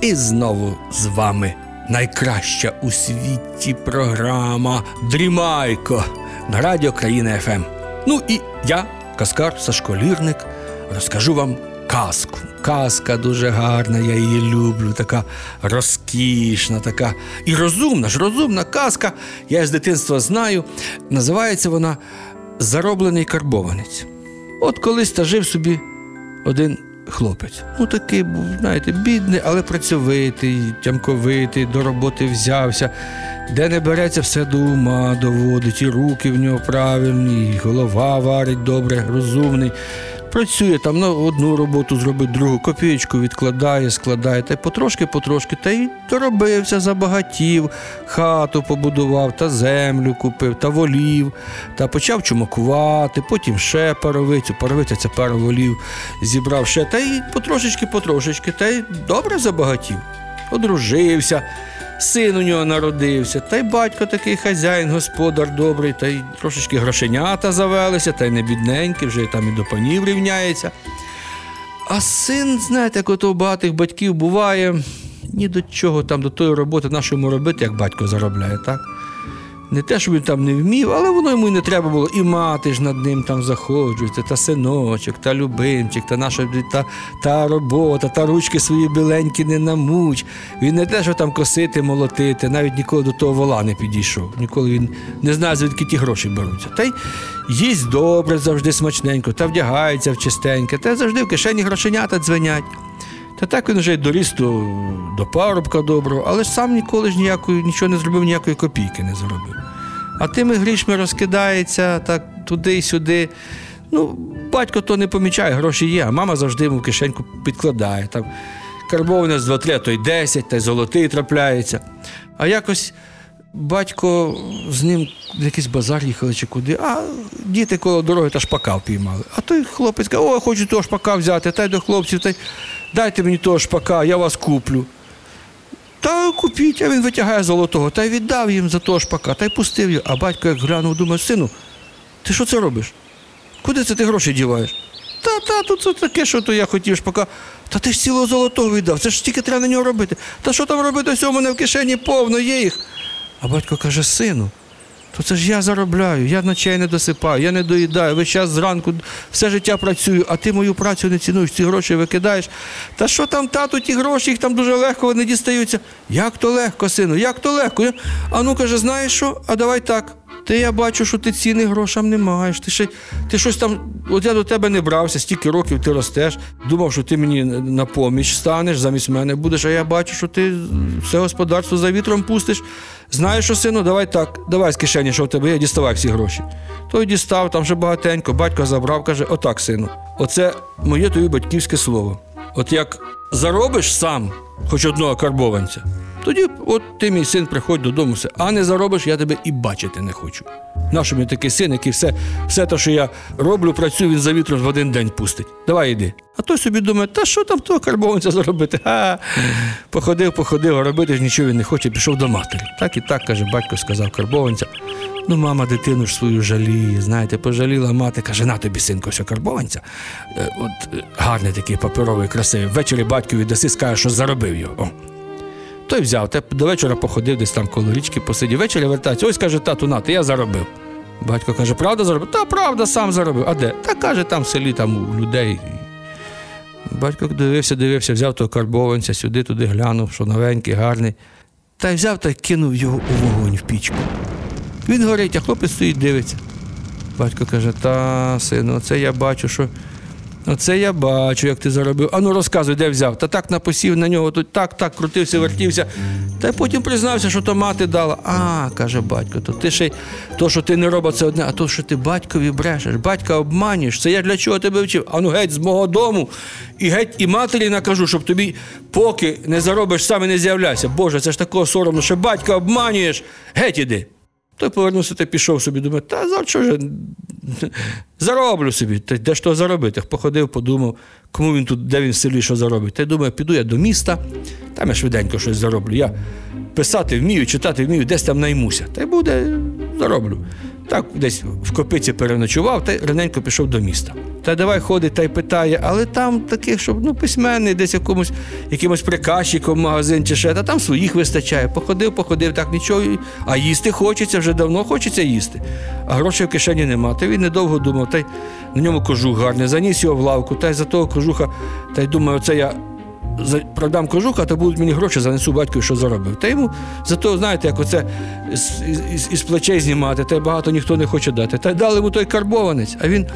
І знову з вами найкраща у світі програма Дрімайко на Радіо Країна ФМ. Ну і я, казкар Сашко Лірник, розкажу вам казку. Казка дуже гарна, я її люблю, така розкішна, така і розумна ж, розумна казка. Я з дитинства знаю. Називається вона Зароблений карбованець. От колись та жив собі один хлопець. Ну такий був, знаєте, бідний, але працьовитий, тямковитий, до роботи взявся. Де не береться, все до ума доводить, і руки в нього правильні, і голова варить добре, розумний. Працює там на одну роботу зробить, другу копійку відкладає, складає, та й потрошки-потрошки, та й доробився, забагатів, хату побудував, та землю купив, та волів, та почав чумакувати, потім ще паровицю, паровиця це пару волів, зібрав ще, та й потрошечки-потрошечки, та й добре забагатів. Одружився, син у нього народився, та й батько такий хазяїн, господар добрий, та й трошечки грошенята завелися, та й не бідненький, вже там і до панів рівняється. А син, знаєте, як ото у багатих батьків буває, ні до чого там, до тої роботи нашому робити, як батько заробляє, так? Не те, що він там не вмів, але воно йому й не треба було. І мати ж над ним там заходжується, та синочок, та любимчик, та наша та, та робота, та ручки свої біленькі не намуч. Він не те, що там косити, молотити, навіть ніколи до того вола не підійшов. Ніколи він не знає, звідки ті гроші беруться. Та й їсть добре, завжди смачненько, та вдягається в чистеньке, та завжди в кишені грошенята дзвенять. Та так він вже й доріс до, до парубка доброго, але ж сам ніколи ж ніякої, нічого не зробив, ніякої копійки не заробив. А тими грішми розкидається так туди сюди. Ну, батько то не помічає, гроші є, а мама завжди йому в кишеньку підкладає. Там карбованець з 2-3, то й 10, та й золотий трапляється. А якось батько з ним в якийсь базар їхали чи куди, а діти коло дороги та шпака впіймали. А той хлопець каже, о, хочу того шпака взяти, та й до хлопців, та й дайте мені того шпака, я вас куплю. Та купіть, а він витягає золотого, та й віддав їм за того шпака, та й пустив його. А батько як глянув, думає, сину, ти що це робиш? Куди це ти гроші діваєш? Та, та, тут це таке, що то я хотів шпака. Та ти ж цілого золотого віддав, це ж тільки треба на нього робити. Та що там робити, ось у мене в кишені повно є їх. А батько каже, сину, то це ж я заробляю, я ночей не досипаю, я не доїдаю, весь час зранку все життя працюю, а ти мою працю не цінуєш, ці гроші викидаєш. Та що там, тату, ті гроші, їх там дуже легко вони дістаються. Як то легко, сину, як то легко? А ну каже, знаєш що? А давай так. Ти я бачу, що ти ціни грошам не маєш. Ти ще ти щось там, от я до тебе не брався, стільки років ти ростеш. Думав, що ти мені на поміч станеш, замість мене будеш, а я бачу, що ти все господарство за вітром пустиш. Знаєш що, сину, давай так, давай з кишені, що в тебе є, діставай всі гроші. Той дістав, там вже багатенько, батько забрав, каже: отак, сину, оце моє тобі батьківське слово. От як заробиш сам, хоч одного карбованця, тоді от ти, мій син, приходь додому, все, а не заробиш, я тебе і бачити не хочу. Нащо мені такий син, який все, все те, що я роблю, працюю, він за вітром в один день пустить. Давай йди. А той собі думає, та що там того карбованця заробити? А, походив, походив, а робити ж нічого він не хоче, пішов до матері. Так і так, каже, батько сказав карбованця. Ну, мама дитину ж свою жаліє, знаєте, пожаліла мати, каже, на тобі, синко, все карбованця. Е, От е, гарний такий паперовий, красивий. Ввечері батькові даси, скаже, що заробив його. Той взяв, те до вечора походив десь там коло річки, посидів. Ввечері вертається, ось каже, тату, на, ти я заробив. Батько каже, правда заробив? Та правда, сам заробив. А де? Та каже, там в селі, там у людей. Батько дивився, дивився, взяв того карбованця, сюди, туди глянув, що новенький, гарний. Та й взяв та й кинув його у вогонь в пічку. Він горить, а хлопець стоїть, дивиться. Батько каже, та, сину, це я бачу, що. Оце я бачу, як ти заробив. Ану, розказуй, де взяв. Та так напосів на нього, тут так, так крутився, вертівся. Та й потім признався, що то мати дала. А, каже батько, то ти ще й то, що ти не робив, це одне, а то, що ти батькові брешеш, батька обманюєш, це я для чого тебе вчив? Ану, геть з мого дому, і геть і матері накажу, щоб тобі, поки не заробиш, сам і не з'являйся. Боже, це ж такого соромно, що батька обманюєш. Геть іди. Той повернувся та пішов собі, думає, та за що зароблю собі. Та де ж то заробити? Походив, подумав, кому він тут, де він в селі що заробить. Та й думаю, піду я до міста, там я швиденько щось зароблю. Я писати вмію, читати вмію, десь там наймуся. Та й буде, зароблю. Так, десь в копиці переночував, та й раненько пішов до міста. Та давай ходить та й питає, але там таких, щоб ну, письменний, десь якомусь якимось приказчиком магазин чи ще, та там своїх вистачає. Походив, походив, так нічого. А їсти хочеться, вже давно хочеться їсти. А грошей в кишені нема. Та він недовго думав, та й на ньому кожух гарний, заніс його в лавку, та й за того кожуха, та й думаю, оце я продам кожуха, то будуть мені гроші, занесу батькові, що заробив. Та йому зато, знаєте, як оце із, із, із плечей знімати, та й багато ніхто не хоче дати. Та й дали йому той карбованець, а він,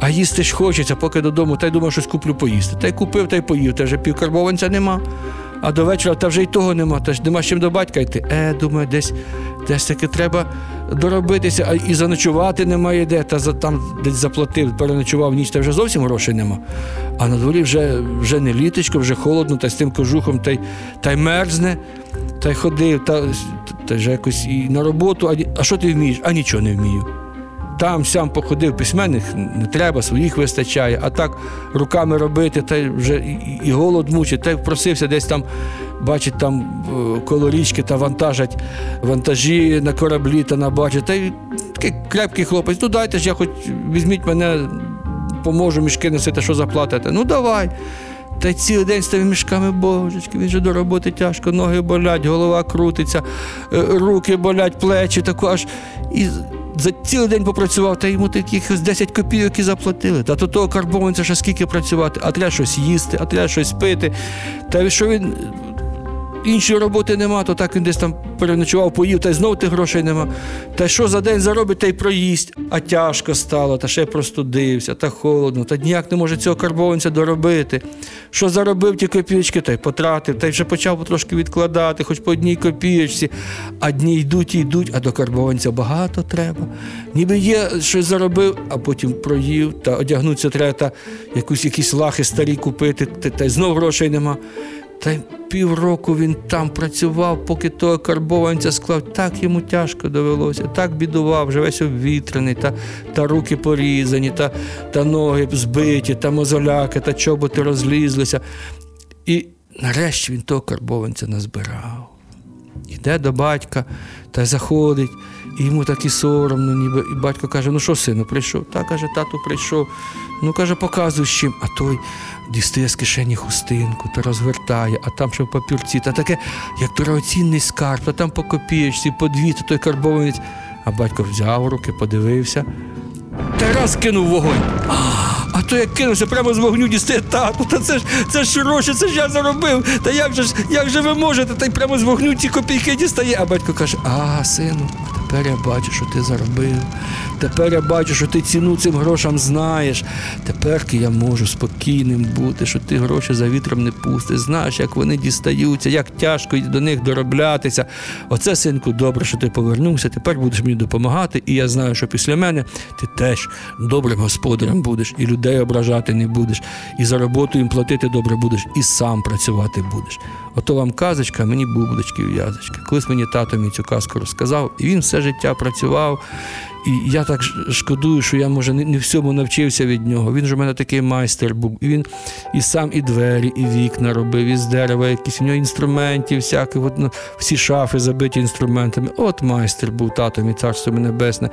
а їсти ж хочеться, поки додому, та й думав, щось куплю поїсти. Та й купив, та й поїв, та вже півкарбованця нема. А до вечора та вже й того нема, та ж нема з чим до батька йти. Е, думаю, десь, десь таки треба доробитися, а і заночувати немає де, та за, там десь заплатив, переночував ніч, та вже зовсім грошей нема. А на дворі вже, вже не літочко, вже холодно, та з тим кожухом та й, та й мерзне, та й ходив, та, та вже якось і на роботу. А, а що ти вмієш? А нічого не вмію. Там сям походив письменних не треба, своїх вистачає, а так руками робити, та вже і голод мучить, та й просився десь там, бачить, там е, коло річки та вантажать вантажі на кораблі та на бачі. Та й такий крепкий хлопець, ну дайте ж я хоч візьміть мене, поможу, мішки носити, що заплатите. Ну давай. Та й цілий день з тими мішками, божечки, він же до роботи тяжко, ноги болять, голова крутиться, е, руки болять, плечі, таку аж. І за цілий день попрацював, та йому таких ось 10 копійок і заплатили. Та то того карбованця ще скільки працювати, а треба щось їсти, а треба щось пити. Та що він іншої роботи нема, то так він десь там переночував, поїв, та й знов тих грошей нема. Та що за день заробить, та й проїсть, а тяжко стало, та ще простудився, та холодно, та ніяк не може цього карбованця доробити. Що заробив ті копійки, та й потратив, та й вже почав потрошки відкладати, хоч по одній копієчці. А дні йдуть і йдуть, а до карбованця багато треба. Ніби є, щось заробив, а потім проїв, та одягнутися треба, та якусь якісь лахи старі купити, та й знов грошей нема. Та й півроку він там працював, поки того карбованця склав. Так йому тяжко довелося, так бідував, вже весь обвітрений, та, та руки порізані, та, та ноги збиті, та мозоляки, та чоботи розлізлися. І нарешті він того карбованця назбирав. Іде до батька та заходить, і йому так і соромно, ніби. І батько каже: ну що, сину, прийшов? Та каже, тату прийшов. Ну каже, показуй з чим. А той дістає з кишені хустинку та розвертає, а там ще в папірці, та таке, як дорогоцінний скарб, та там по копієчці, по дві, та той карбованець. А батько взяв руки, подивився, та раз кинув вогонь. А, то як кинувся прямо з вогню дістає тату, та це ж це ж гроші, це ж я заробив. Та як же ж, як же ви можете? Та й прямо з вогню ці копійки дістає. А батько каже: А, сину, тепер я бачу, що ти заробив. Тепер я бачу, що ти ціну цим грошам знаєш. Тепер я можу спокійним бути, що ти гроші за вітром не пустиш. Знаєш, як вони дістаються, як тяжко до них дороблятися. Оце, синку, добре, що ти повернувся. Тепер будеш мені допомагати, і я знаю, що після мене ти теж добрим господарем будеш, і людей ображати не будеш, і за роботу їм платити добре будеш, і сам працювати будеш. Ото вам казочка, мені бублички в'язочки. Колись мені тато мені цю казку розказав, і він все життя працював. І я так шкодую, що я, може, не, всьому навчився від нього. Він же в мене такий майстер був. І він і сам і двері, і вікна робив, і з дерева якісь у нього інструментів, всяких, от, ну, всі шафи забиті інструментами. От майстер був тато мій царство небесне.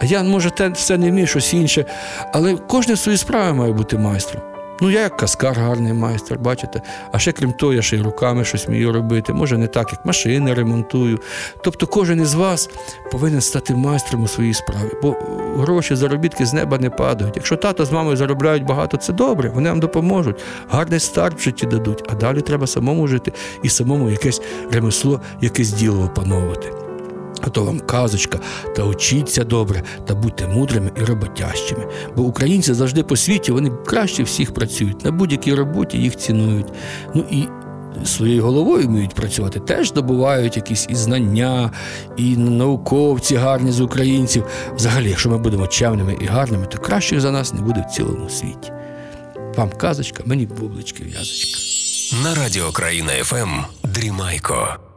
А я, може, те все не вмію, щось інше. Але кожен в своїй справі має бути майстром. Ну, я як каскар гарний майстер, бачите. А ще крім того, я ще й руками щось вмію робити. Може, не так, як машини ремонтую. Тобто кожен із вас повинен стати майстром у своїй справі, бо гроші, заробітки з неба не падають. Якщо тато з мамою заробляють багато, це добре, вони вам допоможуть. Гарний старт в житті дадуть, а далі треба самому жити і самому якесь ремесло, якесь діло опановувати. А то вам казочка, та учіться добре, та будьте мудрими і роботящими. Бо українці завжди по світі вони краще всіх працюють. На будь-якій роботі їх цінують. Ну і своєю головою вміють працювати, теж здобувають якісь і знання, і науковці гарні з українців. Взагалі, якщо ми будемо чемними і гарними, то кращих за нас не буде в цілому світі. Вам казочка, мені бублички в'язочка. На радіо Країна ФМ Дрімайко.